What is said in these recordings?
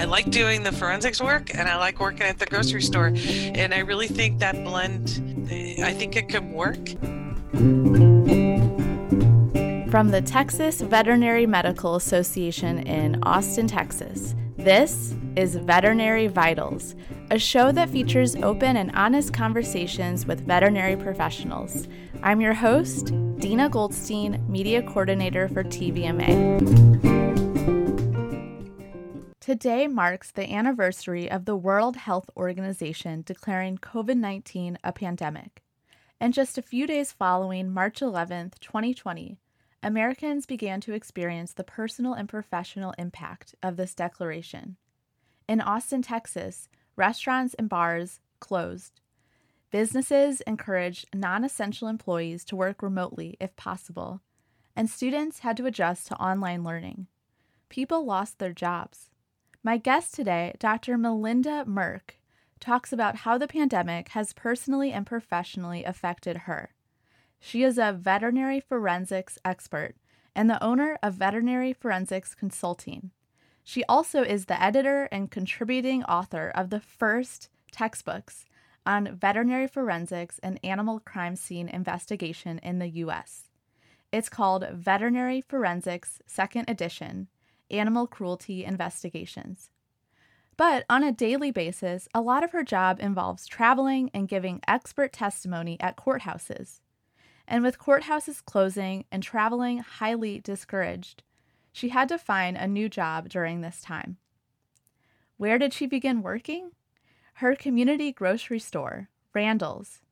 I like doing the forensics work and I like working at the grocery store. And I really think that blend, eh, I think it can work. From the Texas Veterinary Medical Association in Austin, Texas, this is Veterinary Vitals, a show that features open and honest conversations with veterinary professionals. I'm your host, Dina Goldstein, Media Coordinator for TVMA. Today marks the anniversary of the World Health Organization declaring COVID 19 a pandemic. And just a few days following March 11, 2020, Americans began to experience the personal and professional impact of this declaration. In Austin, Texas, restaurants and bars closed. Businesses encouraged non essential employees to work remotely if possible, and students had to adjust to online learning. People lost their jobs. My guest today, Dr. Melinda Merck, talks about how the pandemic has personally and professionally affected her. She is a veterinary forensics expert and the owner of Veterinary Forensics Consulting. She also is the editor and contributing author of the first textbooks on veterinary forensics and animal crime scene investigation in the U.S. It's called Veterinary Forensics Second Edition animal cruelty investigations. But on a daily basis, a lot of her job involves traveling and giving expert testimony at courthouses. And with courthouses closing and traveling highly discouraged, she had to find a new job during this time. Where did she begin working? Her community grocery store, Randall's.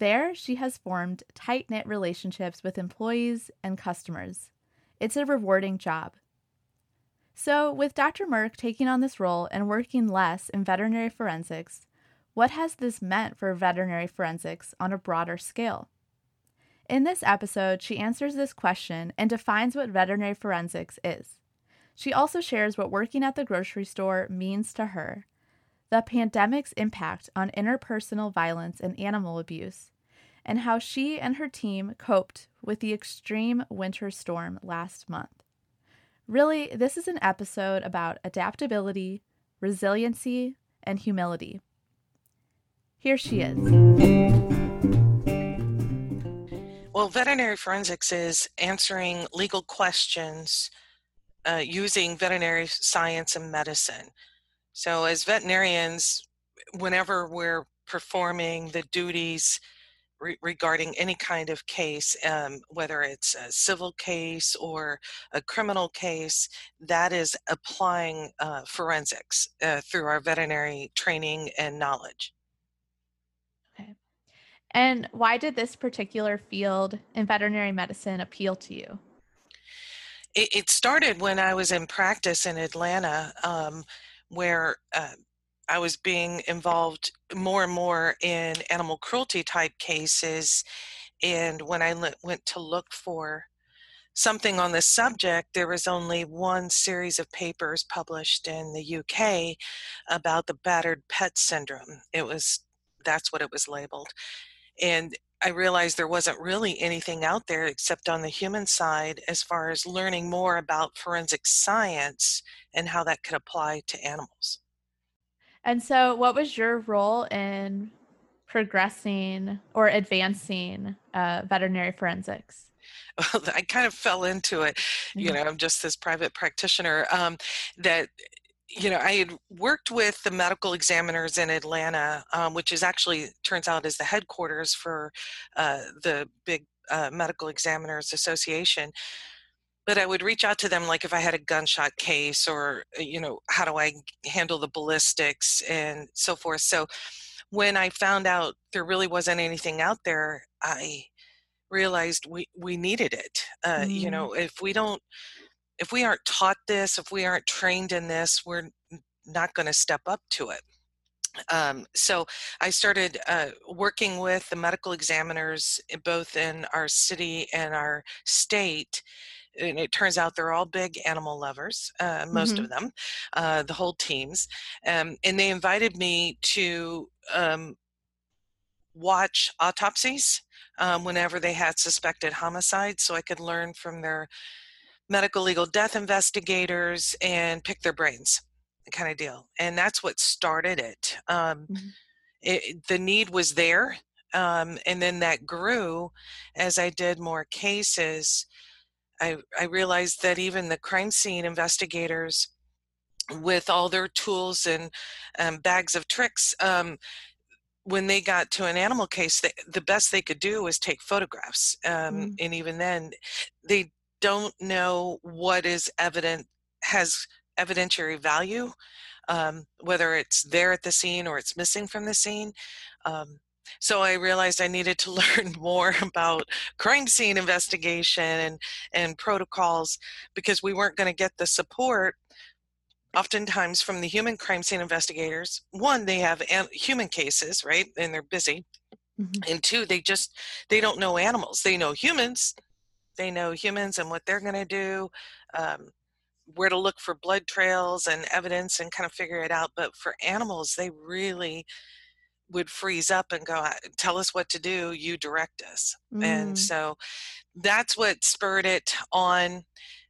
There, she has formed tight knit relationships with employees and customers. It's a rewarding job. So, with Dr. Merck taking on this role and working less in veterinary forensics, what has this meant for veterinary forensics on a broader scale? In this episode, she answers this question and defines what veterinary forensics is. She also shares what working at the grocery store means to her, the pandemic's impact on interpersonal violence and animal abuse, and how she and her team coped with the extreme winter storm last month. Really, this is an episode about adaptability, resiliency, and humility. Here she is. Well, veterinary forensics is answering legal questions uh, using veterinary science and medicine. So, as veterinarians, whenever we're performing the duties re- regarding any kind of case, um, whether it's a civil case or a criminal case, that is applying uh, forensics uh, through our veterinary training and knowledge. Okay. And why did this particular field in veterinary medicine appeal to you? It, it started when I was in practice in Atlanta, um, where uh, I was being involved more and more in animal cruelty type cases. And when I went to look for something on this subject, there was only one series of papers published in the UK about the battered pet syndrome. It was that's what it was labeled. And I realized there wasn't really anything out there except on the human side as far as learning more about forensic science and how that could apply to animals. And so, what was your role in progressing or advancing uh, veterinary forensics? Well, I kind of fell into it. You mm-hmm. know, I'm just this private practitioner um, that you know, I had worked with the medical examiners in Atlanta, um, which is actually turns out is the headquarters for uh, the big uh, medical examiners association but I would reach out to them like if I had a gunshot case or, uh, you know, how do I handle the ballistics and so forth. So when I found out there really wasn't anything out there, I realized we, we needed it. Uh, mm. You know, if we don't, if we aren't taught this, if we aren't trained in this, we're not going to step up to it. Um, so I started uh, working with the medical examiners both in our city and our state and it turns out they're all big animal lovers, uh, most mm-hmm. of them, uh, the whole teams. Um, and they invited me to um, watch autopsies um, whenever they had suspected homicides so I could learn from their medical legal death investigators and pick their brains. kind of deal. And that's what started it. Um, mm-hmm. it the need was there. Um, and then that grew as I did more cases. I, I realized that even the crime scene investigators, with all their tools and um, bags of tricks, um, when they got to an animal case, they, the best they could do was take photographs. Um, mm. And even then, they don't know what is evident, has evidentiary value, um, whether it's there at the scene or it's missing from the scene. Um, so I realized I needed to learn more about crime scene investigation and, and protocols because we weren't going to get the support oftentimes from the human crime scene investigators. One, they have human cases, right? And they're busy. Mm-hmm. And two, they just they don't know animals. They know humans. They know humans and what they're going to do. Um, where to look for blood trails and evidence and kind of figure it out. But for animals, they really would freeze up and go, Tell us what to do, you direct us. Mm. And so that's what spurred it on.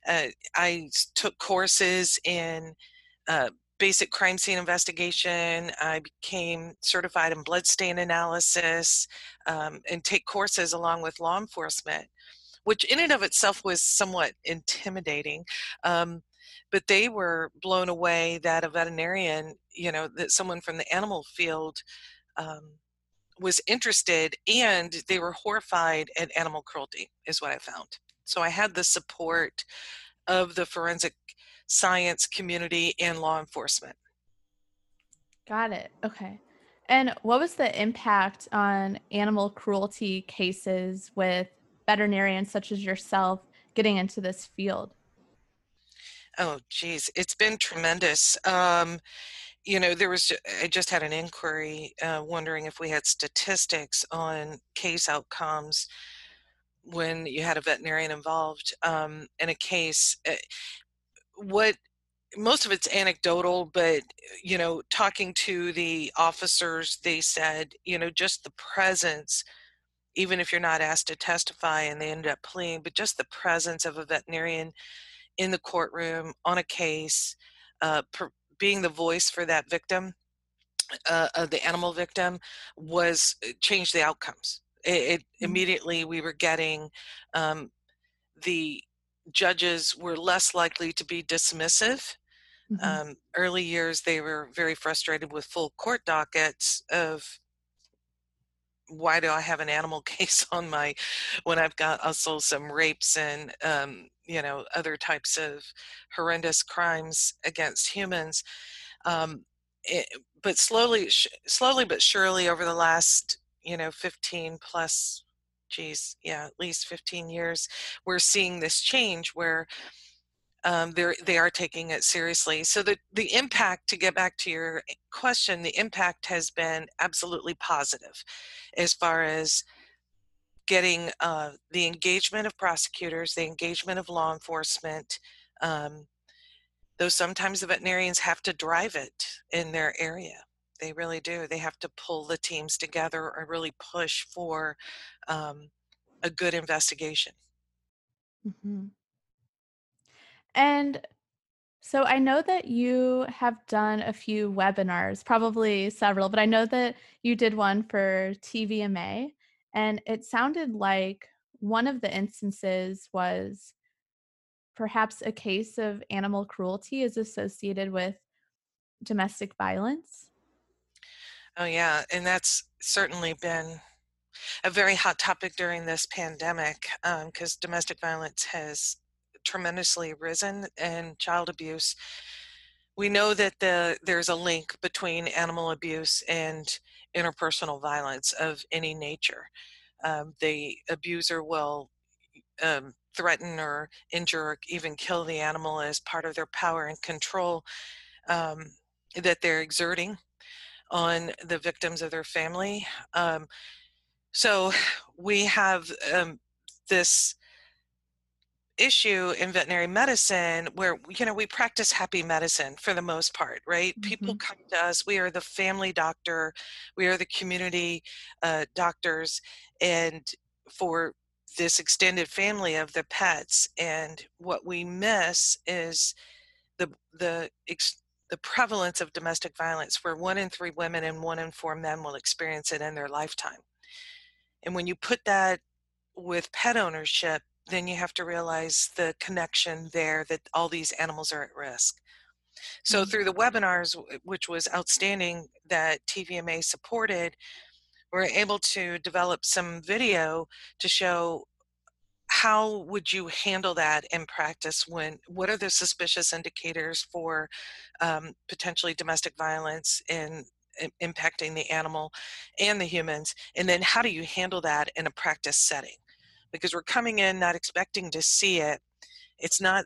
Uh, I took courses in uh, basic crime scene investigation. I became certified in blood stain analysis um, and take courses along with law enforcement which in and of itself was somewhat intimidating. Um, but they were blown away that a veterinarian, you know, that someone from the animal field um, was interested and they were horrified at animal cruelty, is what I found. So I had the support of the forensic science community and law enforcement. Got it. Okay. And what was the impact on animal cruelty cases with veterinarians such as yourself getting into this field? Oh, geez, it's been tremendous. Um, you know, there was, I just had an inquiry uh, wondering if we had statistics on case outcomes when you had a veterinarian involved um, in a case. Eh, what most of it's anecdotal, but you know, talking to the officers, they said, you know, just the presence even if you're not asked to testify and they end up pleading, but just the presence of a veterinarian in the courtroom on a case, uh, per, being the voice for that victim, uh, of the animal victim, was uh, changed the outcomes. It, it mm-hmm. immediately we were getting um, the judges were less likely to be dismissive. Mm-hmm. Um, early years, they were very frustrated with full court dockets of why do I have an animal case on my when I've got also some rapes and um, you know other types of horrendous crimes against humans. Um, it, but slowly, sh- slowly but surely, over the last you know 15 plus, geez, yeah, at least 15 years, we're seeing this change where um, they're they are taking it seriously. So the the impact to get back to your question, the impact has been absolutely positive, as far as getting uh, the engagement of prosecutors, the engagement of law enforcement. Um, though sometimes the veterinarians have to drive it in their area. They really do. They have to pull the teams together or really push for um, a good investigation. Mm-hmm. And so I know that you have done a few webinars, probably several, but I know that you did one for TVMA, and it sounded like one of the instances was perhaps a case of animal cruelty is associated with domestic violence. Oh, yeah. And that's certainly been a very hot topic during this pandemic because um, domestic violence has tremendously risen in child abuse. We know that the, there's a link between animal abuse and interpersonal violence of any nature. Um, the abuser will um, threaten or injure or even kill the animal as part of their power and control um, that they're exerting on the victims of their family. Um, so we have um, this issue in veterinary medicine where you know we practice happy medicine for the most part right mm-hmm. people come to us we are the family doctor we are the community uh, doctors and for this extended family of the pets and what we miss is the the the prevalence of domestic violence, where one in three women and one in four men will experience it in their lifetime. And when you put that with pet ownership, then you have to realize the connection there that all these animals are at risk. So, mm-hmm. through the webinars, which was outstanding that TVMA supported, we're able to develop some video to show how would you handle that in practice when what are the suspicious indicators for um, potentially domestic violence in, in, impacting the animal and the humans and then how do you handle that in a practice setting because we're coming in not expecting to see it it's not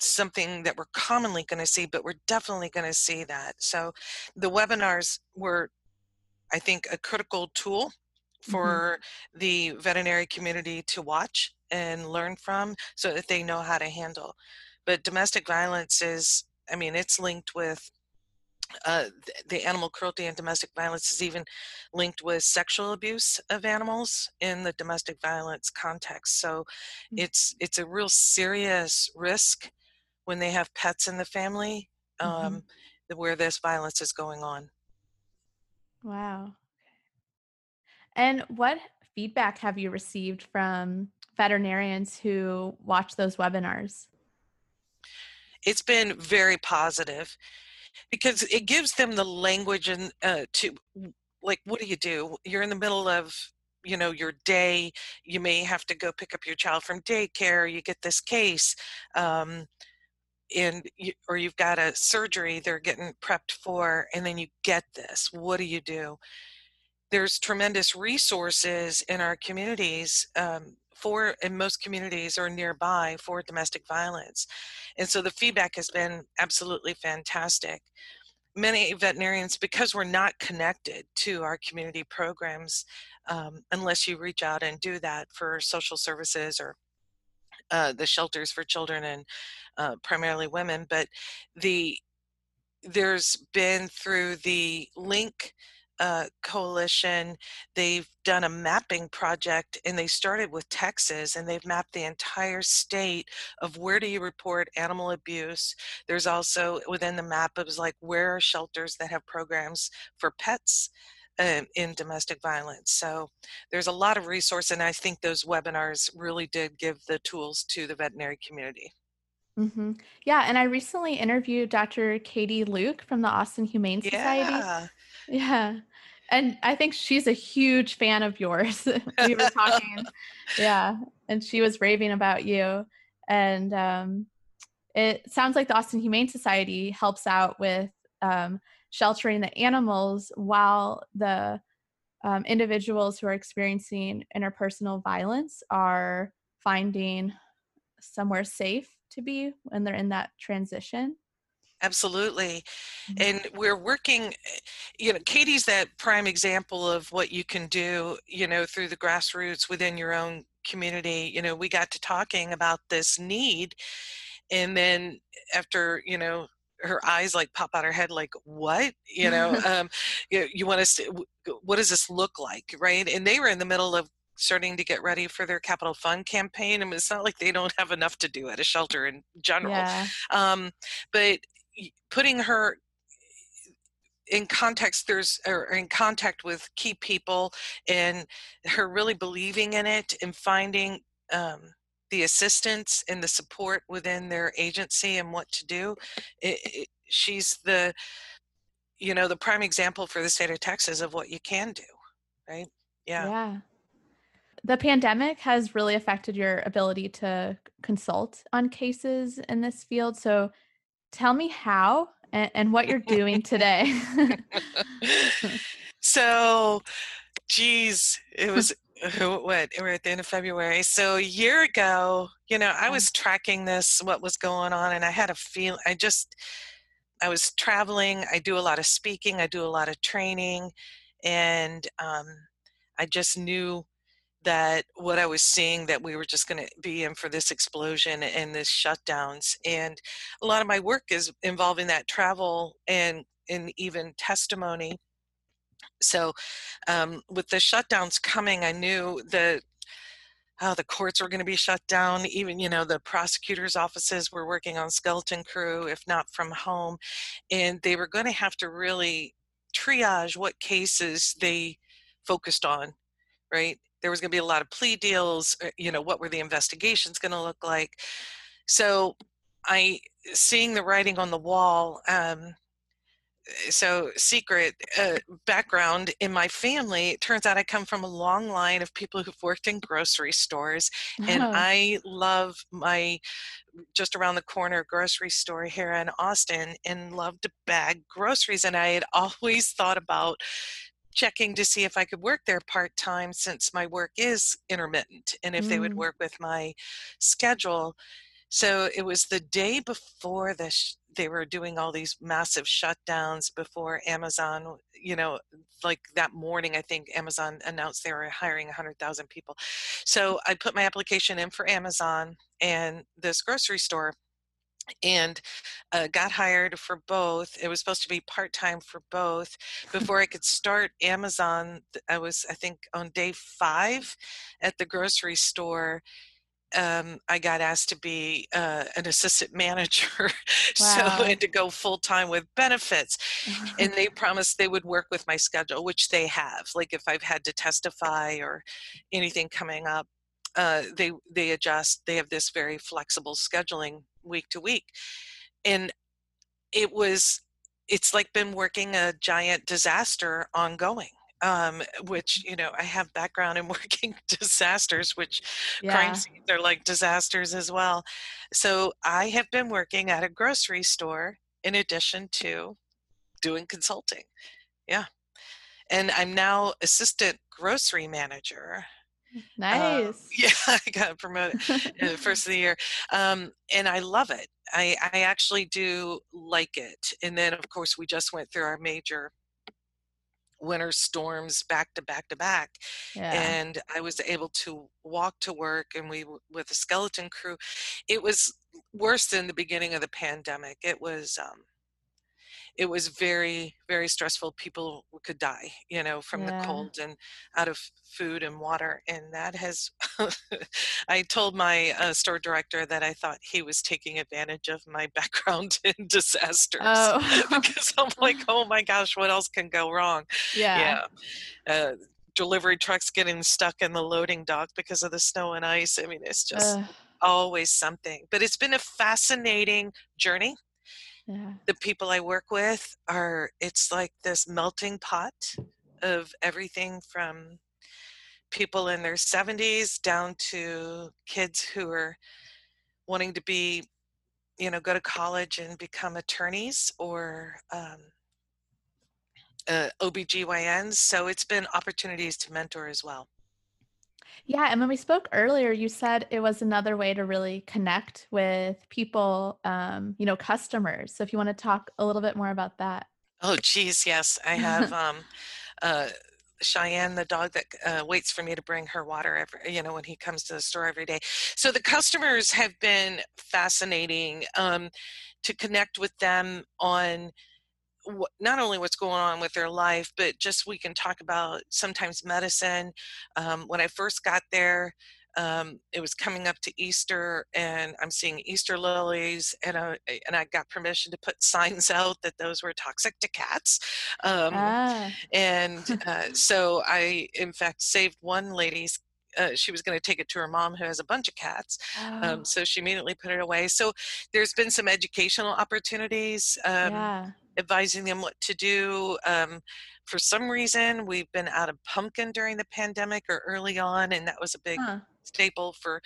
something that we're commonly going to see but we're definitely going to see that so the webinars were i think a critical tool mm-hmm. for mm-hmm. the veterinary community to watch and learn from so that they know how to handle. But domestic violence is, I mean, it's linked with uh, the animal cruelty and domestic violence is even linked with sexual abuse of animals in the domestic violence context. So mm. it's it's a real serious risk when they have pets in the family um, mm-hmm. where this violence is going on. Wow. And what feedback have you received from veterinarians who watch those webinars? It's been very positive because it gives them the language and uh, to like what do you do? You're in the middle of you know your day you may have to go pick up your child from daycare you get this case um, and you, or you've got a surgery they're getting prepped for and then you get this. What do you do? There's tremendous resources in our communities um, for in most communities or nearby for domestic violence and so the feedback has been absolutely fantastic. Many veterinarians because we're not connected to our community programs um, unless you reach out and do that for social services or uh, the shelters for children and uh, primarily women but the there's been through the link uh, coalition they've done a mapping project and they started with texas and they've mapped the entire state of where do you report animal abuse there's also within the map it was like where are shelters that have programs for pets um, in domestic violence so there's a lot of resource and i think those webinars really did give the tools to the veterinary community Mm-hmm. Yeah, and I recently interviewed Dr. Katie Luke from the Austin Humane Society. Yeah. Yeah. And I think she's a huge fan of yours. we were talking. yeah. And she was raving about you. And um, it sounds like the Austin Humane Society helps out with um, sheltering the animals while the um, individuals who are experiencing interpersonal violence are finding somewhere safe to be when they're in that transition. Absolutely. Mm-hmm. And we're working, you know, Katie's that prime example of what you can do, you know, through the grassroots within your own community. You know, we got to talking about this need. And then after, you know, her eyes like pop out her head like what you know um you, you want to see what does this look like right and they were in the middle of starting to get ready for their capital fund campaign I mean, it's not like they don't have enough to do at a shelter in general yeah. um, but putting her in context there's or in contact with key people and her really believing in it and finding um, the assistance and the support within their agency and what to do it, it, she's the you know the prime example for the state of texas of what you can do right? Yeah. Yeah. The pandemic has really affected your ability to consult on cases in this field so tell me how and, and what you're doing today. so, geez, it was what we're at the end of February. So a year ago, you know, I was tracking this, what was going on, and I had a feel. I just, I was traveling. I do a lot of speaking. I do a lot of training, and um, I just knew that what I was seeing that we were just going to be in for this explosion and this shutdowns. And a lot of my work is involving that travel and and even testimony. So um, with the shutdowns coming, I knew that how the courts were going to be shut down. Even, you know, the prosecutors' offices were working on skeleton crew, if not from home. And they were going to have to really triage what cases they focused on, right? There was going to be a lot of plea deals. Uh, you know, what were the investigations going to look like? So I, seeing the writing on the wall, um, so secret uh, background in my family it turns out i come from a long line of people who've worked in grocery stores and Oh. i love my just around the corner grocery store here in austin and love to bag groceries and i had always thought about checking to see if i could work there part-time since my work is intermittent and if they would Mm. work with my schedule so it was the day before the sh- they were doing all these massive shutdowns before Amazon, you know, like that morning I think Amazon announced they were hiring 100,000 people. So I put my application in for Amazon and this grocery store and uh, got hired for both. It was supposed to be part time for both. Before I could start Amazon, I was, I think, on day five at the grocery store um, I got asked to be uh, an assistant manager, so Wow. and to go full time with benefits. And they promised they would work with my schedule, which they have. Like if I've had to testify or anything coming up, uh, they they adjust. They have this very flexible scheduling week to week, and it was it's like been working a giant disaster ongoing. Um, which you know I have background in working disasters, which crime yeah. scenes are like disasters as well. So I have been working at a grocery store in addition to doing consulting. Yeah. And I'm now assistant grocery manager. Um, Nice. yeah, I got promoted in the first of the year. Um, and I love it. I, I actually do like it. And then, of course, we just went through our major winter storms back to back to back yeah. and I was able to walk to work and we with a skeleton crew. It was worse than the beginning of the pandemic. It was um it was very very stressful people could die you know from the cold and out of food and water and that has i told my uh, store director that i thought he was taking advantage of my background in disasters Oh. because i'm like oh my gosh what else can go wrong yeah. yeah. Uh, delivery trucks getting stuck in the loading dock because of the snow and ice. I mean, it's just Ugh, always something. But it's been a fascinating journey. Yeah. The people I work with are, it's like this melting pot of everything from people in their 70s down to kids who are wanting to be, you know, go to college and become attorneys or um, uh, OBGYNs. So it's been opportunities to mentor as well. Yeah, and when we spoke earlier, you said it was another way to really connect with people, um, you know, customers. So if you want to talk a little bit more about that. Oh, geez, yes. I have um, uh, Cheyenne, the dog that uh, waits for me to bring her water every, you know, when he comes to the store every day. So the customers have been fascinating um, to connect with them on not only what's going on with their life, but just we can talk about sometimes medicine. Um, when I first got there, um, it was coming up to Easter, and I'm seeing Easter lilies, and I, and I got permission to put signs out that those were toxic to cats. Um, Ah, and uh, so I, in fact, saved one lady's. Uh, she was going to take it to her mom who has a bunch of cats. oh, Um, so she immediately put it away. So there's been some educational opportunities. Um, yeah. advising them what to do. Um, for some reason, we've been out of pumpkin during the pandemic or early on, and that was a big Huh. staple for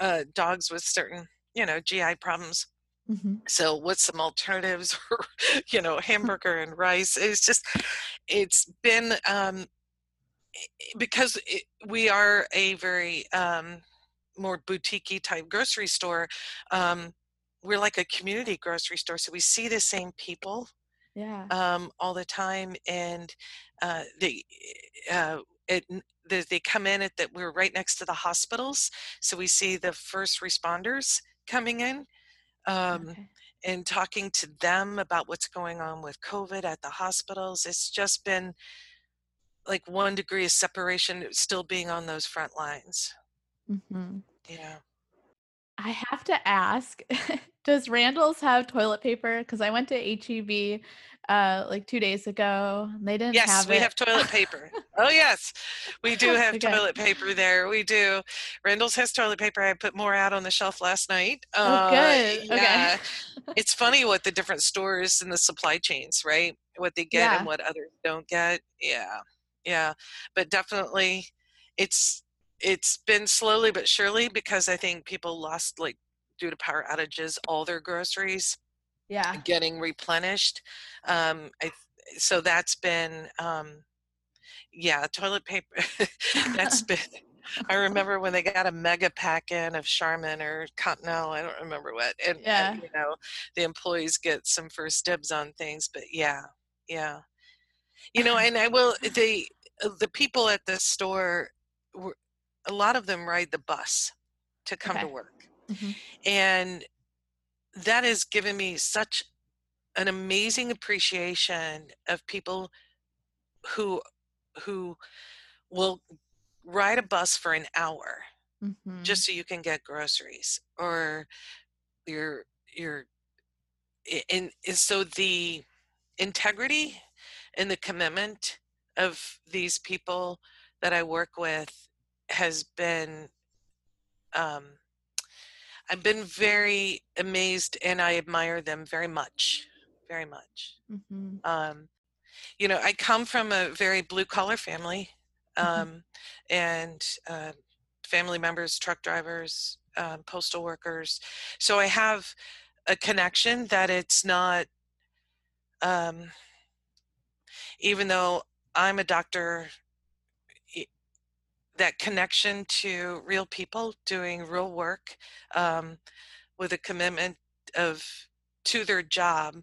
uh, dogs with certain, you know, GI problems. hmm So, what's some alternatives? Or, you know, hamburger and rice. It's just, it's been um, because it, we are a very um, more boutique type grocery store. Um, we're like a community grocery store, so we see the same people Yeah. um, all the time, and uh, they uh, it, they, they come in at that we're right next to the hospitals, so we see the first responders coming in. Um, Okay. and talking to them about what's going on with COVID at the hospitals. It's just been like one degree of separation, still being on those front lines. Mm-hmm. Yeah. I have to ask, does Randall's have toilet paper? Because I went to HEB uh, like two days ago. And they didn't yes, have we have toilet paper. oh yes, we do have okay. toilet paper there. We do. Randall's has toilet paper. I put more out on the shelf last night. Oh, uh, good. Yeah. Okay. it's funny what the different stores and the supply chains, right? What they get yeah. and what others don't get. Yeah, yeah. But definitely, it's it's been slowly but surely because I think people lost like due to power outages all their groceries yeah getting replenished um I, so that's been um yeah toilet paper that's been I remember when they got a mega pack in of Charmin or Cottonelle, I don't remember what. And, yeah. and, you know, the employees get some first dibs on things, but yeah, yeah. You know, and I will the the people at the store a lot of them ride the bus to come okay. to work. Mm-hmm. And that has given me such an amazing appreciation of people who who will ride a bus for an hour mm-hmm. just so you can get groceries or your your and, and so the integrity and the commitment of these people that I work with has been um, I've been very amazed and I admire them very much, very much. Mm-hmm. Um, you know, I come from a very blue collar family, mm-hmm. um, mm-hmm. and uh, family members, truck drivers, um, postal workers. So I have a connection that it's not, um, even though I'm a doctor that connection to real people doing real work um, with a commitment of to their job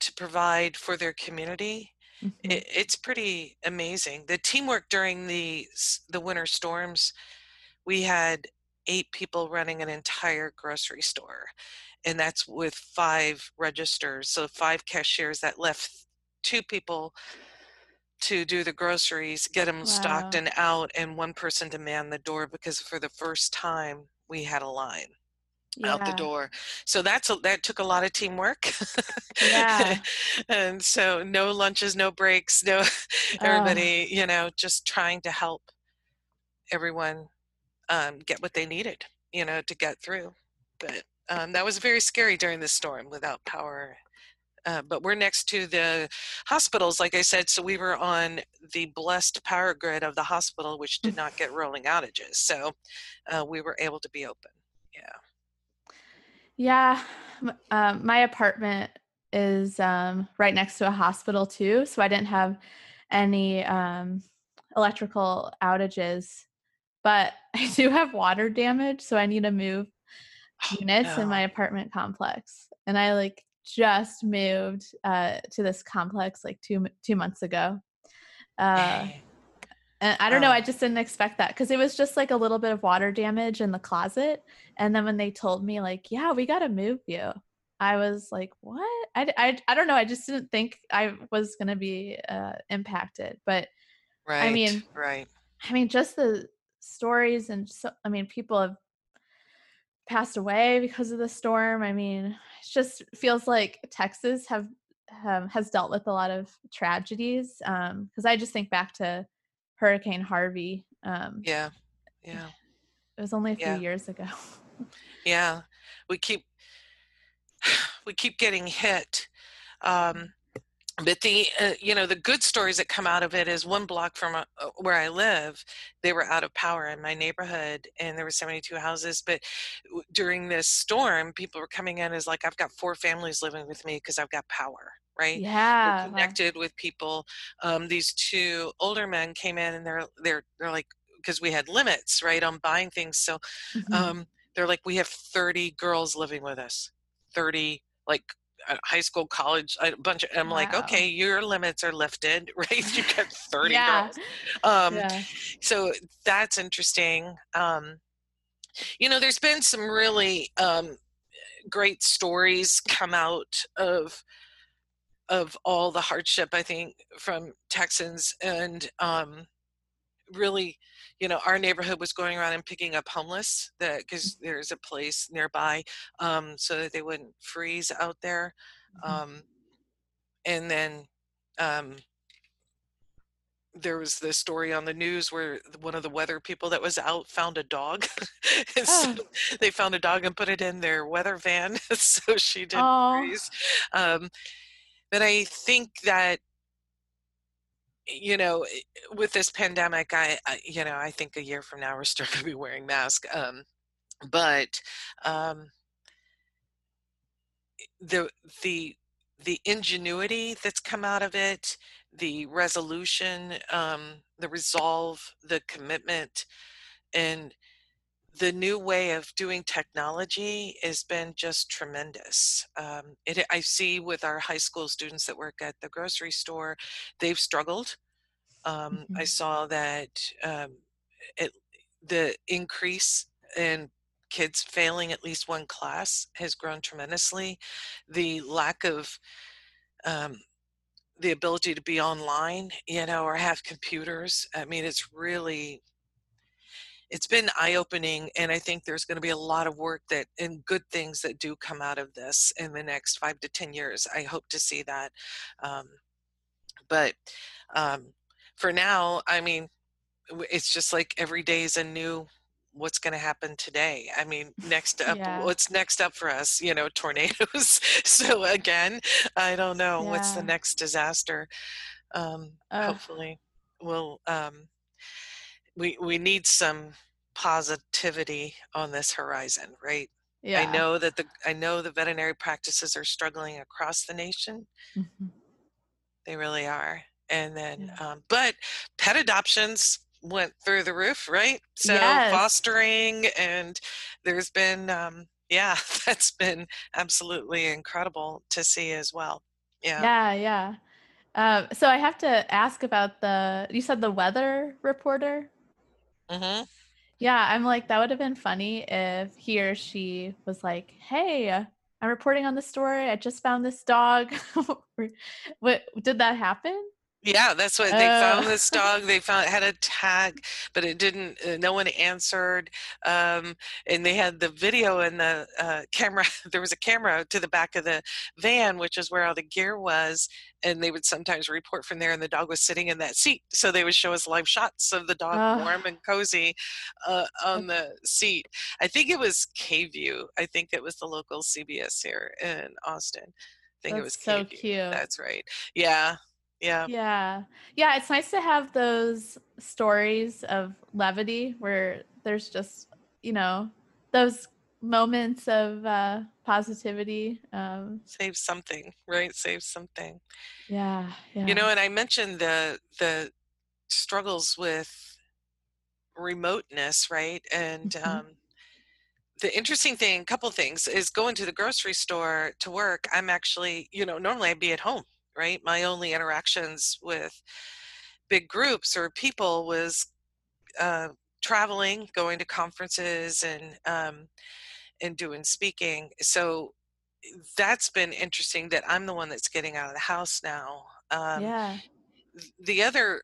to provide for their community mm-hmm. it, it's pretty amazing the teamwork during the the winter storms we had eight people running an entire grocery store and that's with five registers so five cashiers that left two people to do the groceries, get them wow. stocked and out, and one person to man the door because for the first time we had a line yeah. out the door. So that's a, that took a lot of teamwork. yeah. and so no lunches, no breaks, no everybody, you know, just trying to help everyone um, get what they needed, you know, to get through. But um, that was very scary during the storm without power uh, but we're next to the hospitals, like I said, so we were on the blessed power grid of the hospital, which did not get rolling outages. So uh, we were able to be open. Yeah. Yeah. Um, my apartment is um, right next to a hospital too. So I didn't have any um, electrical outages, but I do have water damage. So I need to move oh, units no. in my apartment complex. And I like just moved uh, to this complex like two two months ago. Uh, and I don't know, I just didn't expect that because it was just like a little bit of water damage in the closet. And then when they told me like, yeah, we got to move you, I was like, what? I, I, I don't know. I just didn't think I was going to be uh, impacted. But right, I mean, right. I mean, just the stories and so, I mean, people have passed away because of the storm. I mean, it just feels like Texas have um, has dealt with a lot of tragedies. Because um, I just think back to Hurricane Harvey. Um, yeah, yeah. It was only a few yeah. years ago. yeah, we keep we keep getting hit. Um, but the uh, you know the good stories that come out of it is one block from uh, uh, where i live they were out of power in my neighborhood and there were 72 houses but during this storm people were coming in as like i've got four families living with me because i've got power right yeah we're connected with people um, these two older men came in and they're they're they're like because we had limits right on buying things so mm-hmm. um, they're like we have 30 girls living with us 30 like high school, college, a bunch of, I'm wow. like, okay, your limits are lifted, right? You got 30 yeah. girls. Um, yeah. So that's interesting. Um, you know, there's been some really um, great stories come out of of all the hardship, I think, from Texans and um, really you know our neighborhood was going around and picking up homeless that because there's a place nearby um, so that they wouldn't freeze out there Mhm. um, and then um, there was this story on the news where one of the weather people that was out found a dog and so Oh. they found a dog and put it in their weather van so she didn't Oh. freeze um, but i think that you know with this pandemic I, I you know i think a year from now we're still going to be wearing masks um, but um, the the the ingenuity that's come out of it the resolution um, the resolve the commitment and the new way of doing technology has been just tremendous. Um, it, I see with our high school students that work at the grocery store, they've struggled. Um, I Mhm. saw that um, it, the increase in kids failing at least one class has grown tremendously. The lack of um, the ability to be online, you know, or have computers. I mean, it's really it's been eye opening and i think there's going to be a lot of work that and good things that do come out of this in the next five to ten years i hope to see that um, but um, for now i mean it's just like every day is a new what's going to happen today? I mean next up Yeah. what's next up for us? You know tornadoes. So again i don't know what's the next disaster um, hopefully we'll um, we we need some positivity on this horizon right Yeah. i know that the i know the veterinary practices are struggling across the nation Mhm. they really are and then Yeah. um, but pet adoptions went through the roof right so Yes. fostering and there's been um, yeah that's been absolutely incredible to see as well yeah, Yeah, yeah. Um, so I have to ask about the you said the weather reporter? Hmm Yeah, I'm like that would have been funny if he or she was like, "Hey, I'm reporting on the story. I just found this dog." what did that happen? Yeah, that's what they found Uh. this dog. They found it had a tag, but it didn't. Uh, no one answered, um, and they had the video and the uh, camera. There was a camera to the back of the van, which is where all the gear was, and they would sometimes report from there. And the dog was sitting in that seat, so they would show us live shots of the dog, warm and cozy, uh, on the seat. I think it was KView. I think it was the local CBS here in Austin. I think it was so KView. cute. That's right. Yeah, yeah. Yeah. Yeah, it's nice to have those stories of levity where there's just, you know, those moments of uh positivity. Um save something right save something yeah, yeah. you know and i mentioned the the struggles with remoteness right and Mhm. um the interesting thing couple things is going to the grocery store to work i'm actually you know normally i'd be at home right? My only interactions with big groups or people was uh, traveling going to conferences and um, and doing speaking. So that's been interesting that i'm the one that's getting out of the house now. Um, yeah. the other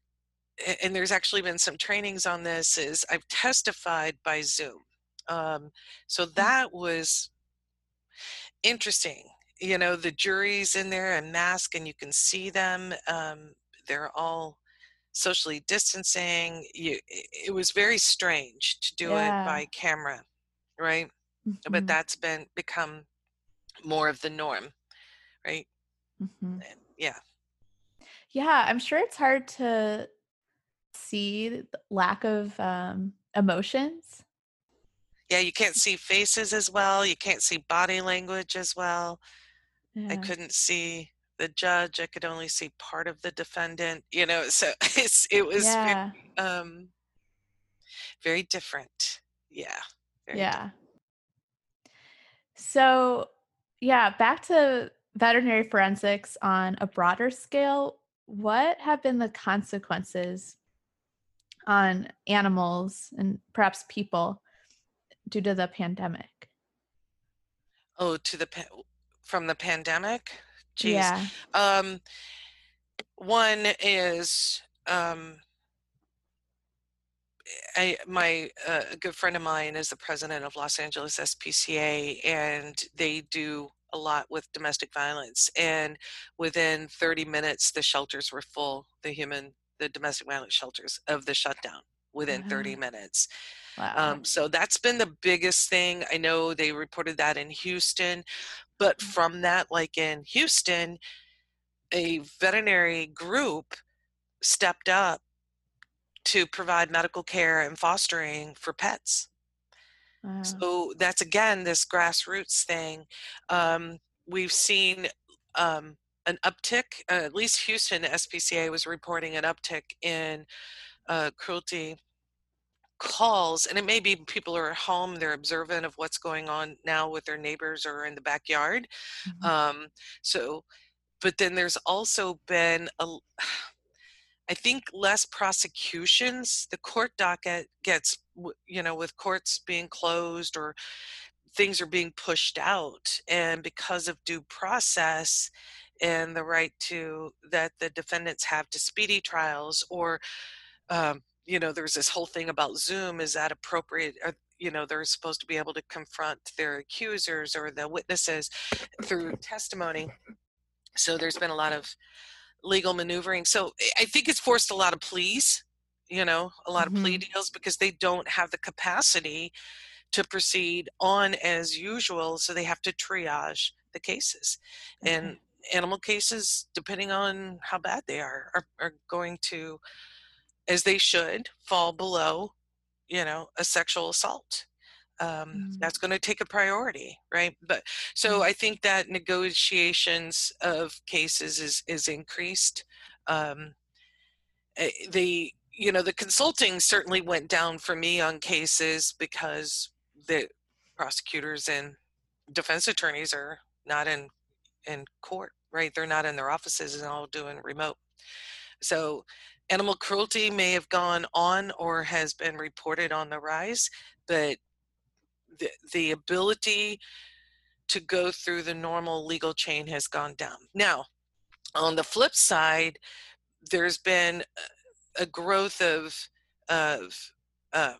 and there's actually been some trainings on this is i've testified by zoom. Um, so that was interesting you know the jury's in there and mask and you can see them um, they're all socially distancing you, it was very strange to do Yeah. it by camera right but Mhm, that's been become more of the norm right mhm. Yeah Yeah, I'm sure it's hard to see the lack of um emotions. yeah you can't see faces as well you can't see body language as well i couldn't see the judge i could only see part of the defendant you know so it's it was Yeah. very, um very different yeah very Yeah. So, yeah, back to veterinary forensics on a broader scale. What have been the consequences on animals and perhaps people due to the pandemic? oh to the from the pandemic Jeez. Yeah. um one is um I, my uh, a good friend of mine is the president of Los Angeles SPCA, and they do a lot with domestic violence. And within 30 minutes, the shelters were full. The human, the domestic violence shelters of the shutdown within Wow. 30 minutes. Wow. Um, so that's been the biggest thing. I know they reported that in Houston, but Mm. from that, like in Houston, a veterinary group stepped up to provide medical care and fostering for pets. wow. So that's again this grassroots thing. Um, we've seen um, an uptick, uh, at least Houston SPCA was reporting an uptick in uh, cruelty calls and it may be people are at home they're observant of what's going on now with their neighbors or in the backyard Mhm. um, so but then there's also been a i think less prosecutions the court docket gets you know with courts being closed or things are being pushed out and because of due process and the right to that the defendants have to speedy trials or um, you know there's this whole thing about zoom is that appropriate Are, you know they're supposed to be able to confront their accusers or the witnesses through testimony. So there's been a lot of legal maneuvering. So I- i think it's forced a lot of pleas you know a lot of plea mm-hmm. deals because they don't have the capacity to proceed on as usual so they have to triage the cases. Mm-hmm. And animal cases depending on how bad they are are, are going to as they should fall below you know a sexual assault um, Mm. that's going to take a priority right but so Mm. i think that negotiations of cases is is increased um, eh, the you know the consulting certainly went down for me on cases because the prosecutors and defense attorneys are not in in court right they're not in their offices and all doing remote so animal cruelty may have gone on or has been reported on the rise but the, the ability to go through the normal legal chain has gone down now on the flip side there's been a- growth of of uh,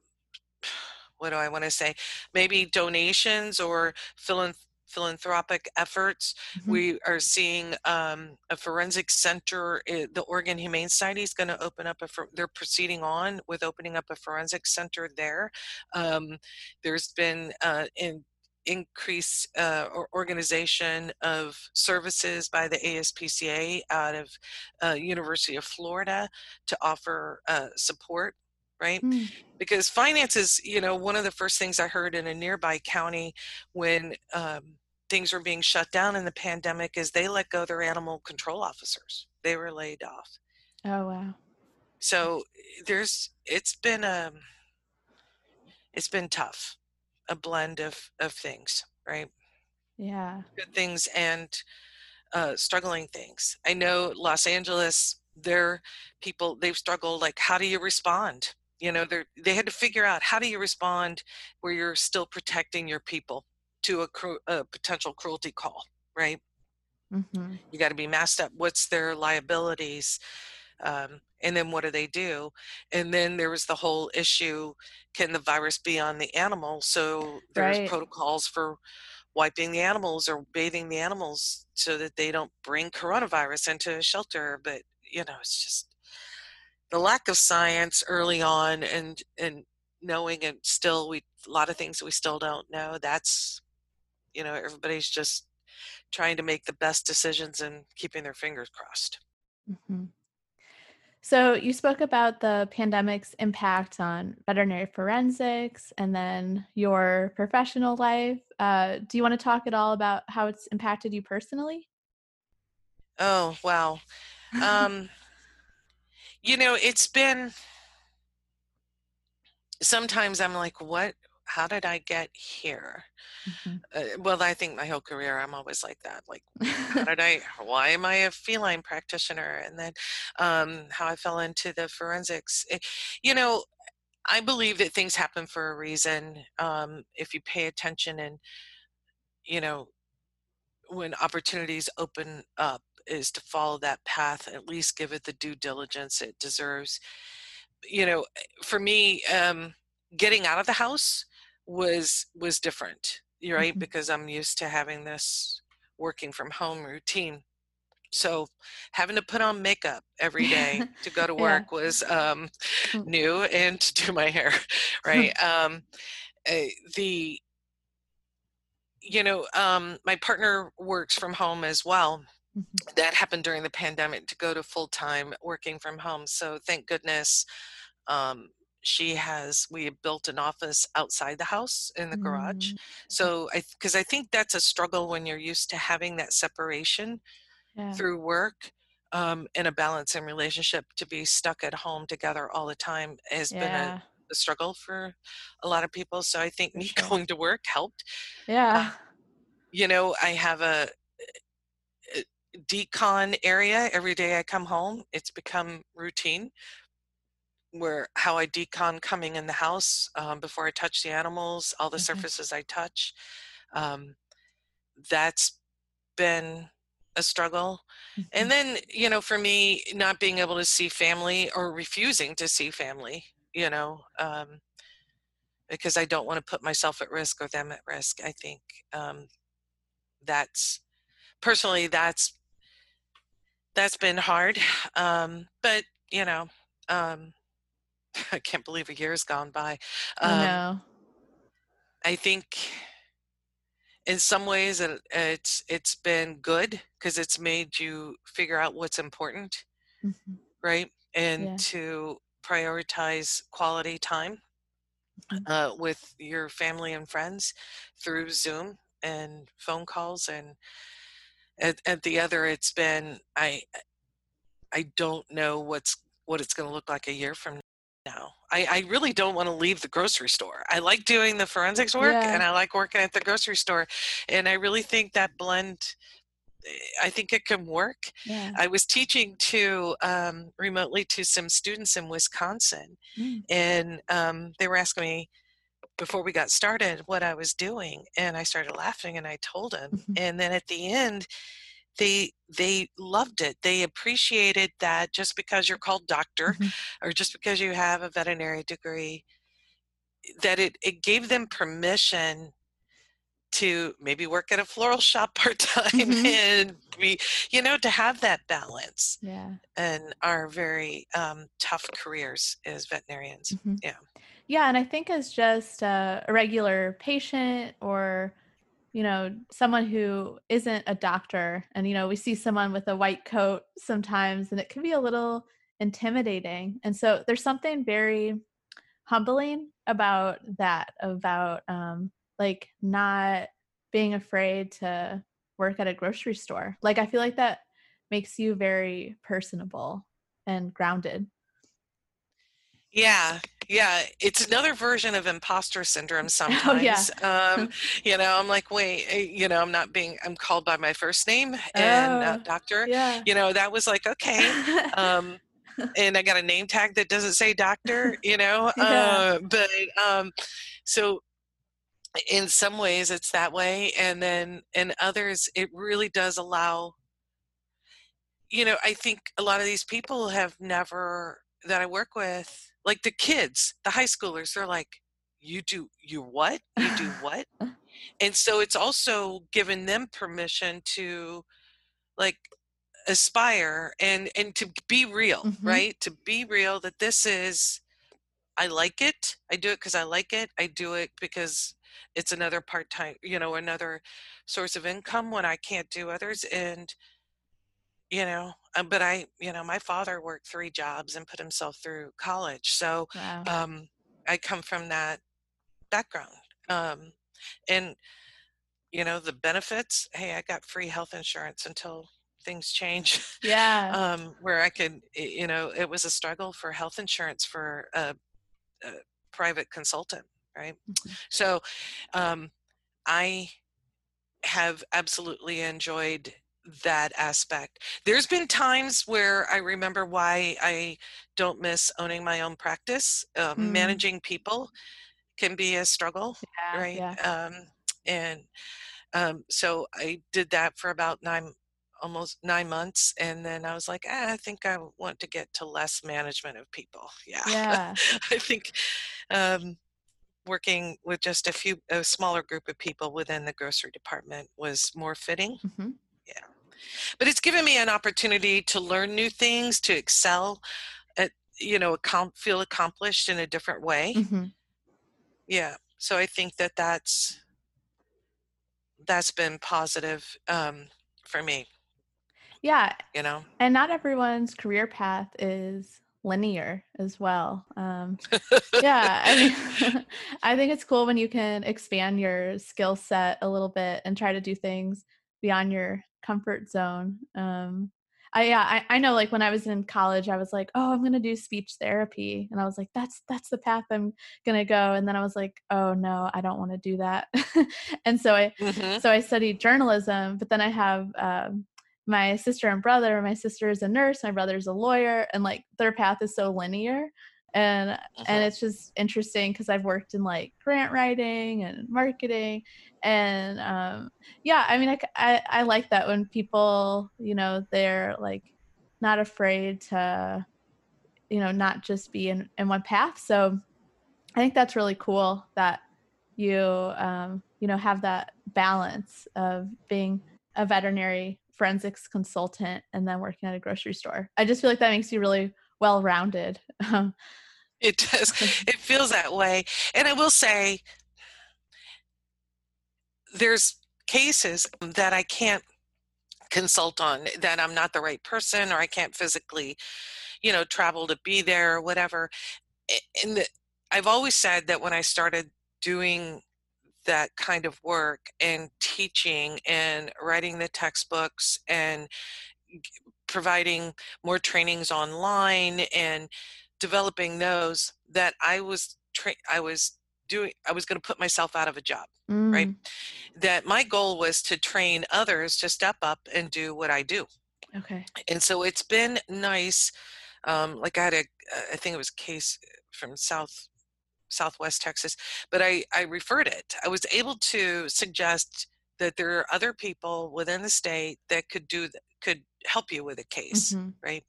what do I want to say? Maybe donations or philan- philanthropic efforts. Mhm. We are seeing um, a forensic center. eh, The Oregon Humane Society is going to open up a. for- They're proceeding on with opening up a forensic center there. Um, there's been uh, in increase uh, or organization of services by the ASPCA out of uh, University of Florida to offer uh, support right Mm. because finances you know one of the first things i heard in a nearby county when um, things were being shut down in the pandemic is they let go their animal control officers they were laid off Oh wow. so there's it's been a it's been tough a blend of of things right Yeah. good things and uh, struggling things. I know Los Angeles, their people, they've struggled. Like, how do you respond? You know, they they had to figure out how do you respond where you're still protecting your people to a, cru- a potential cruelty call, right? hmm You got to be masked up. What's their liabilities? Um, and then what do they do? And then there was the whole issue: can the virus be on the animal? So there's Right. protocols for wiping the animals or bathing the animals so that they don't bring coronavirus into a shelter. But you know, it's just the lack of science early on, and and knowing and still we a lot of things we still don't know. That's you know everybody's just trying to make the best decisions and keeping their fingers crossed. hmm So you spoke about the pandemic's impact on veterinary forensics and then your professional life. Uh, do you want to talk at all about how it's impacted you personally? Oh wow. Um, you know, it's been sometimes I'm like, what? How did I get here? Mhm. Uh, well, I think my whole career I'm always like that. Like, how did I? Why am I a feline practitioner? And then um, how I fell into the forensics. It- you know, I believe that things happen for a reason. Um, if you pay attention and you know when opportunities open up is to follow that path at least give it the due diligence it deserves you know, for me, um, getting out of the house was was different, right? Mm-hmm. Because I'm used to having this working from home routine. So having to put on makeup every day to go to work yeah. was um, mm. new, and to do my hair, right? um, uh, the you know, um, my partner works from home as well. Mm-hmm. That happened during the pandemic to go to full time working from home. So thank goodness um, she has we have built an office outside the house in the garage mm-hmm. so i because i think that's a struggle when you're used to having that separation yeah. through work um, and a balance in relationship to be stuck at home together all the time has yeah. been a, a, struggle for a lot of people so i think for me sure. going to work helped yeah uh, you know i have a, a decon area every day i come home it's become routine where how I decon coming in the house um, before I touch the animals, all the mm-hmm. surfaces I touch. Um, that's been a struggle. Mm-hmm. And then, you know, for me, not being able to see family or refusing to see family, you know, um, because I don't want to put myself at risk or them at risk. I think um, that's personally that's that's been hard. Um, but you know, um, I can't believe a year's gone by. Um, no. I think in some ways it, it's it's been good because it's made you figure out what's important, mm-hmm. right? And yeah. to prioritize quality time mm-hmm. uh, with your family and friends through Zoom and phone calls and at, at the other it's been I I don't know what's what it's going to look like a year from no, I, I really don't want to leave the grocery store. I like doing the forensics work yeah. and I like working at the grocery store. And I really think that blend, I think it can work. Yeah. I was teaching to um, remotely to some students in Wisconsin, mm. and um, they were asking me before we got started what I was doing. And I started laughing and I told them. Mm-hmm. And then at the end, they they loved it they appreciated that just because you're called doctor mm-hmm. or just because you have a veterinary degree that it, it gave them permission to maybe work at a floral shop part time mm-hmm. and be you know to have that balance yeah and our very um, tough careers as veterinarians mm-hmm. yeah yeah and i think as just a, a regular patient or you know, someone who isn't a doctor. And, you know, we see someone with a white coat sometimes, and it can be a little intimidating. And so there's something very humbling about that, about um, like not being afraid to work at a grocery store. Like, I feel like that makes you very personable and grounded. Yeah, yeah, it's another version of imposter syndrome sometimes. Oh, yeah. um, you know, I'm like, wait, eh, you know, I'm not being, I'm called by my first name and uh, oh, doctor. Yeah. You know, that was like, okay. Um, and I got a name tag that doesn't say doctor, you know, yeah. uh, but um, so in some ways it's that way. And then in others, it really does allow, you know, I think a lot of these people have never, that I work with, like the kids, the high schoolers, they're like, you do, you what? You do what? and so it's also given them permission to like aspire and and to be real mm-hmm. right to be real that this is i like it i do it because i like it i do it because it's another part-time you know another source of income when i can't do others and you know um, but i you know my father worked three jobs and put himself through college so wow. um, i come from that background um, and you know the benefits hey i got free health insurance until things change yeah um, where i could you know it was a struggle for health insurance for a, a private consultant right mm-hmm. so um, i have absolutely enjoyed that aspect. There's been times where I remember why I don't miss owning my own practice. Um, mm. Managing people can be a struggle, yeah, right? Yeah. Um, and um, so I did that for about nine almost nine months and then i was like eh, i think i want to get to less management of people yeah Yeah. i think um, working with just a few a smaller group of people within the grocery department was more fitting hmm but it's given me an opportunity to learn new things to excel at you know feel accomplished in a different way hmm yeah so i think that that's that's been positive um, for me Yeah. you know And not everyone's career path is linear as well. Um, yeah. I mean, I think it's cool when you can expand your skill set a little bit and try to do things beyond your comfort zone. Um, I yeah, I, I know like when I was in college, I was like, oh, I'm gonna do speech therapy. And I was like, that's that's the path I'm gonna go. And then I was like, oh no, I don't want to do that. and so I hmm so I studied journalism, but then I have um, my sister and brother. My sister is a nurse, my brother's a lawyer, and like their path is so linear. And and hmm it's just interesting because I've worked in like grant writing and marketing, and um, yeah, I mean, I I like that when people, you know, they're like not afraid to, you know, not just be in in one path. So I think that's really cool that you um, you know have that balance of being a veterinary forensics consultant and then working at a grocery store. I just feel like that makes you really well rounded. Um, It does. It feels that way. And I will say, there's cases that I can't consult on that I'm not the right person or I can't physically, you know, travel to be there or whatever. And the, I've always said that when I started doing that kind of work and teaching and writing the textbooks and providing more trainings online and developing those that I was tra- I was doing I was going to put myself out of a job right? Mm, that my goal was to train others to step up and do what I do. Okay. and so it's been nice um, like I had a I think it was a case from South Southwest Texas but I I referred it. I was able to suggest that there are other people within the state that could do could help you with a case hmm right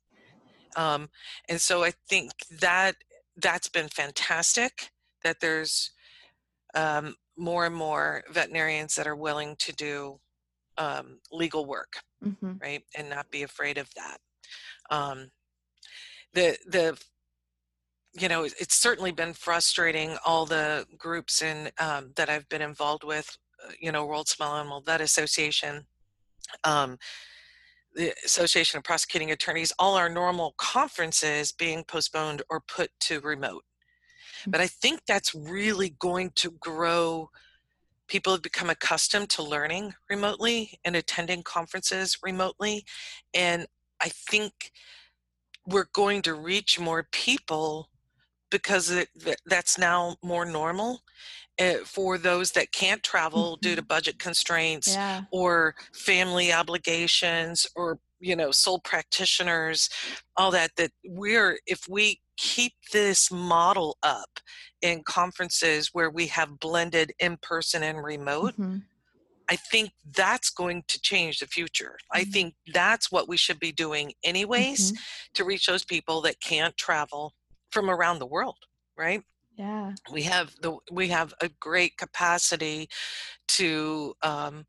um, and so I think that that's been fantastic that there's um, more and more veterinarians that are willing to do um, legal work, hmm right, and not be afraid of that. Um, the the you know it's certainly been frustrating all the groups in um, that I've been involved with, uh, you know, World Small Animal Vet Association. Um, the Association of Prosecuting Attorneys, all our normal conferences being postponed or put to remote. Mm. But I think that's really going to grow. People have become accustomed to learning remotely and attending conferences remotely. And I think we're going to reach more people because it, that's now more normal uh, for those that can't travel due to budget constraints Yeah. or family obligations or you know sole practitioners all that that we're if we keep this model up in conferences where we have blended in person and remote hmm i think that's going to change the future. I Mhm. think that's what we should be doing anyways hmm to reach those people that can't travel from around the world right Yeah. we have the we have a great capacity to um,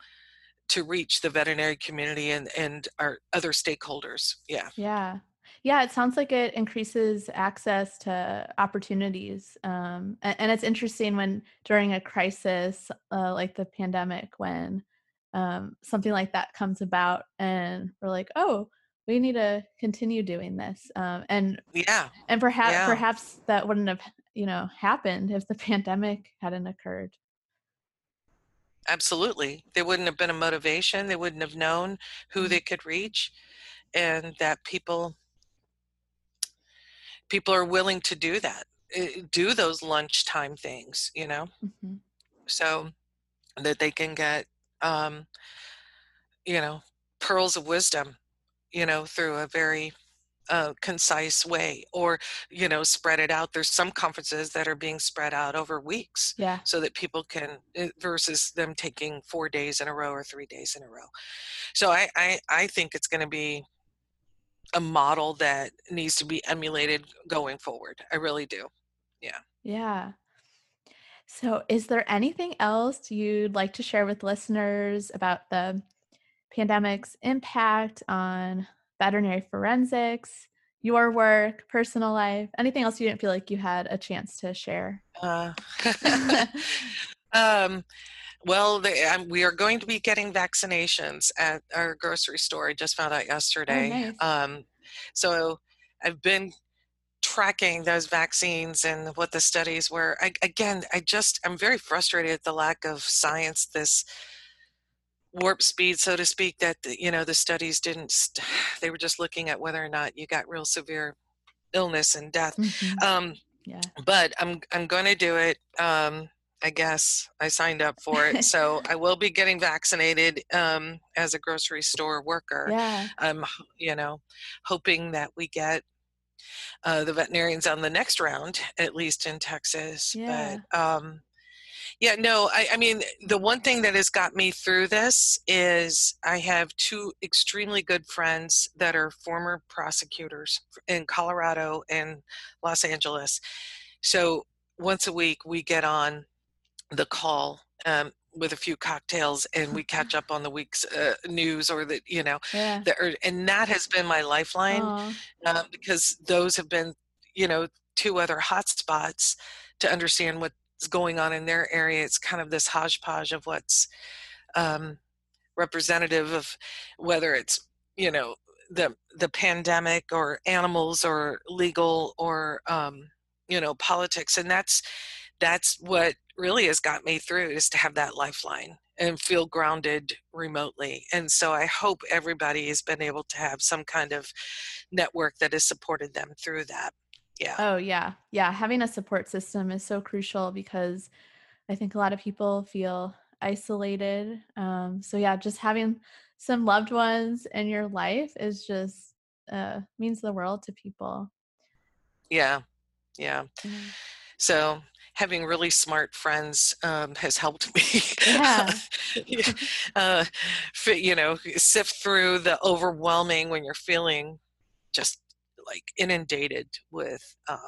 to reach the veterinary community and and our other stakeholders yeah Yeah. Yeah, it sounds like it increases access to opportunities. Um, and, and it's interesting when during a crisis uh, like the pandemic, when um, something like that comes about, and we're like, oh, we need to continue doing this. Um, and yeah and perhaps yeah perhaps that wouldn't have you know happened if the pandemic hadn't occurred. absolutely there wouldn't have been a motivation they wouldn't have known who Mm, they could reach and that people people are willing to do that eh, do those lunchtime things you know mhm. so that they can get um, you know pearls of wisdom you know through a very uh, concise way or you know spread it out. There's some conferences that are being spread out over weeks yeah. so that people can eh, versus them taking four days in a row or three days in a row. So i i, I think it's going to be a model that needs to be emulated going forward. I really do. Yeah. Yeah. So is there anything else you'd like to share with listeners about the pandemic's impact on veterinary forensics, your work, personal life, anything else you didn't feel like you had a chance to share? Uh, um, well, they, um, we are going to be getting vaccinations at our grocery store. I just found out oh, yesterday. Oh, nice. um, so I've been tracking those vaccines and what the studies were. I, again, I just I'm very frustrated at the lack of science. This warp speed, so to speak, that you know the studies didn't. St- they were just looking at whether or not you got real severe illness and death. Mm-hmm. Um, yeah. But I'm I'm going to do it. Um, I guess I signed up for it, so I will be getting vaccinated um, as a grocery store worker. Yeah. I'm, you know, hoping that we get uh, the veterinarians on the next round, at least in Texas. Yeah. But um, yeah, no, I, I, mean, the one thing that has got me through this is I have two extremely good friends that are former prosecutors in Colorado and Los Angeles. So once a week, we get on the call um, with a few cocktails and we catch up on the week's uh, news or the, you know, yeah. the, and that has been my lifeline um, because those have been, you know, two other hot spots to understand what going on in their area. It's kind of this hodgepodge of what's um, representative of whether it's you know the the pandemic or animals or legal or um, you know politics, and that's that's what really has got me through is to have that lifeline and feel grounded remotely. And so I hope everybody has been able to have some kind of network that has supported them through that yeah. Oh yeah. Yeah having a support system is so crucial because i think a lot of people feel isolated um, so yeah just having some loved ones in your life is just uh, means the world to people. Yeah. Yeah. Mm-hmm. so having really smart friends um, has helped me yeah. uh, you know sift through the overwhelming when you're feeling just like inundated with um,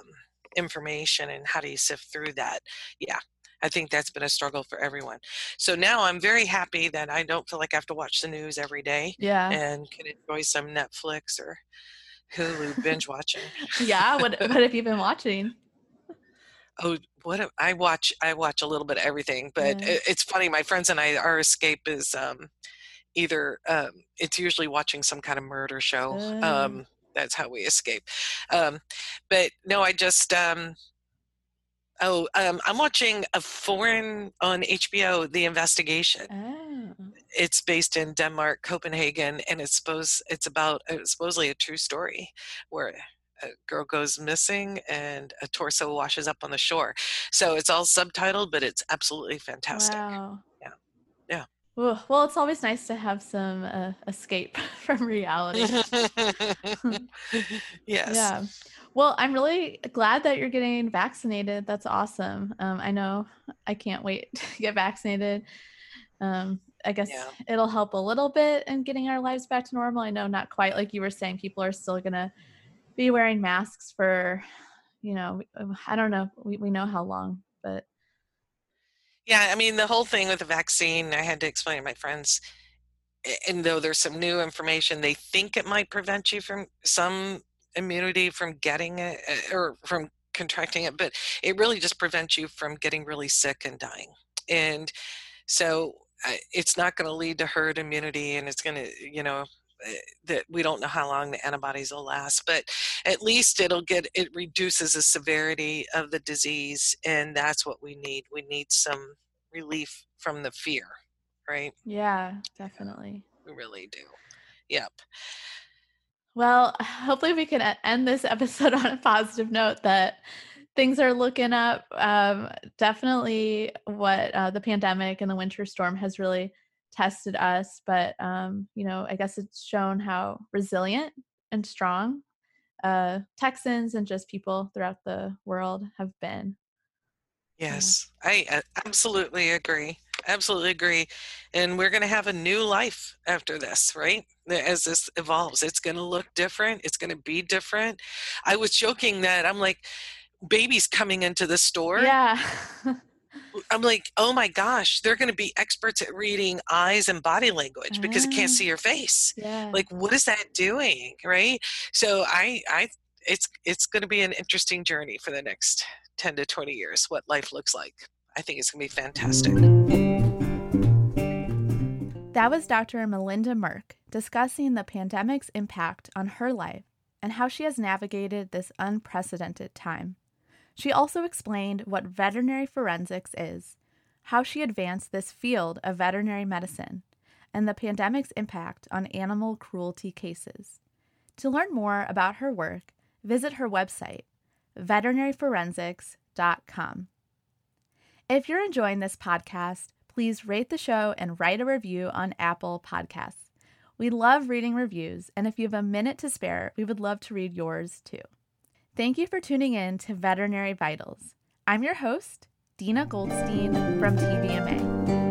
information and how do you sift through that yeah i think that's been a struggle for everyone so now i'm very happy that i don't feel like i have to watch the news every day yeah and can enjoy some netflix or hulu binge watching yeah what, what have you been watching oh what I watch I watch a little bit of everything, but yeah. it's funny. My friends and I, our escape is um, either um, it's usually watching some kind of murder show. Um, oh that's how we escape. Um, but no, I just um, oh, um, I'm watching a foreign on HBO, The Investigation. Oh. It's based in Denmark, Copenhagen, and it's supposed it's about it's supposedly a true story where a girl goes missing and a torso washes up on the shore. So it's all subtitled, but it's absolutely fantastic. Wow. Well, it's always nice to have some uh, escape from reality. yes. Yeah. Well, I'm really glad that you're getting vaccinated. That's awesome. Um, I know I can't wait to get vaccinated. Um, I guess yeah. it'll help a little bit in getting our lives back to normal. I know not quite like you were saying, people are still going to be wearing masks for, you know, I don't know. We, we know how long, but yeah, I mean, the whole thing with the vaccine, I had to explain to my friends, and though there's some new information, they think it might prevent you from some immunity from getting it eh, or from contracting it, but it really just prevents you from getting really sick and dying. And so it's not going to lead to herd immunity and it's going to, you know, that we don't know how long the antibodies will last but at least it'll get it reduces the severity of the disease and that's what we need. We need some relief from the fear right? Yeah definitely. we really do. Yep. Well hopefully we can end this episode on a positive note that things are looking up. Um, definitely what uh, the pandemic and the winter storm has really tested us, but um, you know, I guess it's shown how resilient and strong uh, Texans and just people throughout the world have been. Yes, yeah. I uh, absolutely agree. Absolutely agree. And we're going to have a new life after this, right? As this evolves, it's going to look different. It's going to be different. I was joking that I'm like, babies coming into the store. Yeah. I'm like, oh my gosh, they're going to be experts at reading eyes and body language because it can't mm. see your face. Yeah. Like, what is that doing, right? So I, I, it's it's going to be an interesting journey for the next 10 to 20 years. What life looks like. I think it's going to be fantastic. That was Dr. Melinda Merck discussing the pandemic's impact on her life and how she has navigated this unprecedented time. She also explained what veterinary forensics is, how she advanced this field of veterinary medicine, and the pandemic's impact on animal cruelty cases. To learn more about her work, visit her website, veterinaryforensics.com. If you're enjoying this podcast, please rate the show and write a review on Apple Podcasts. We love reading reviews, and if you have a minute to spare, we would love to read yours too. Thank you for tuning in to Veterinary Vitals. I'm your host, Dina Goldstein from TVMA.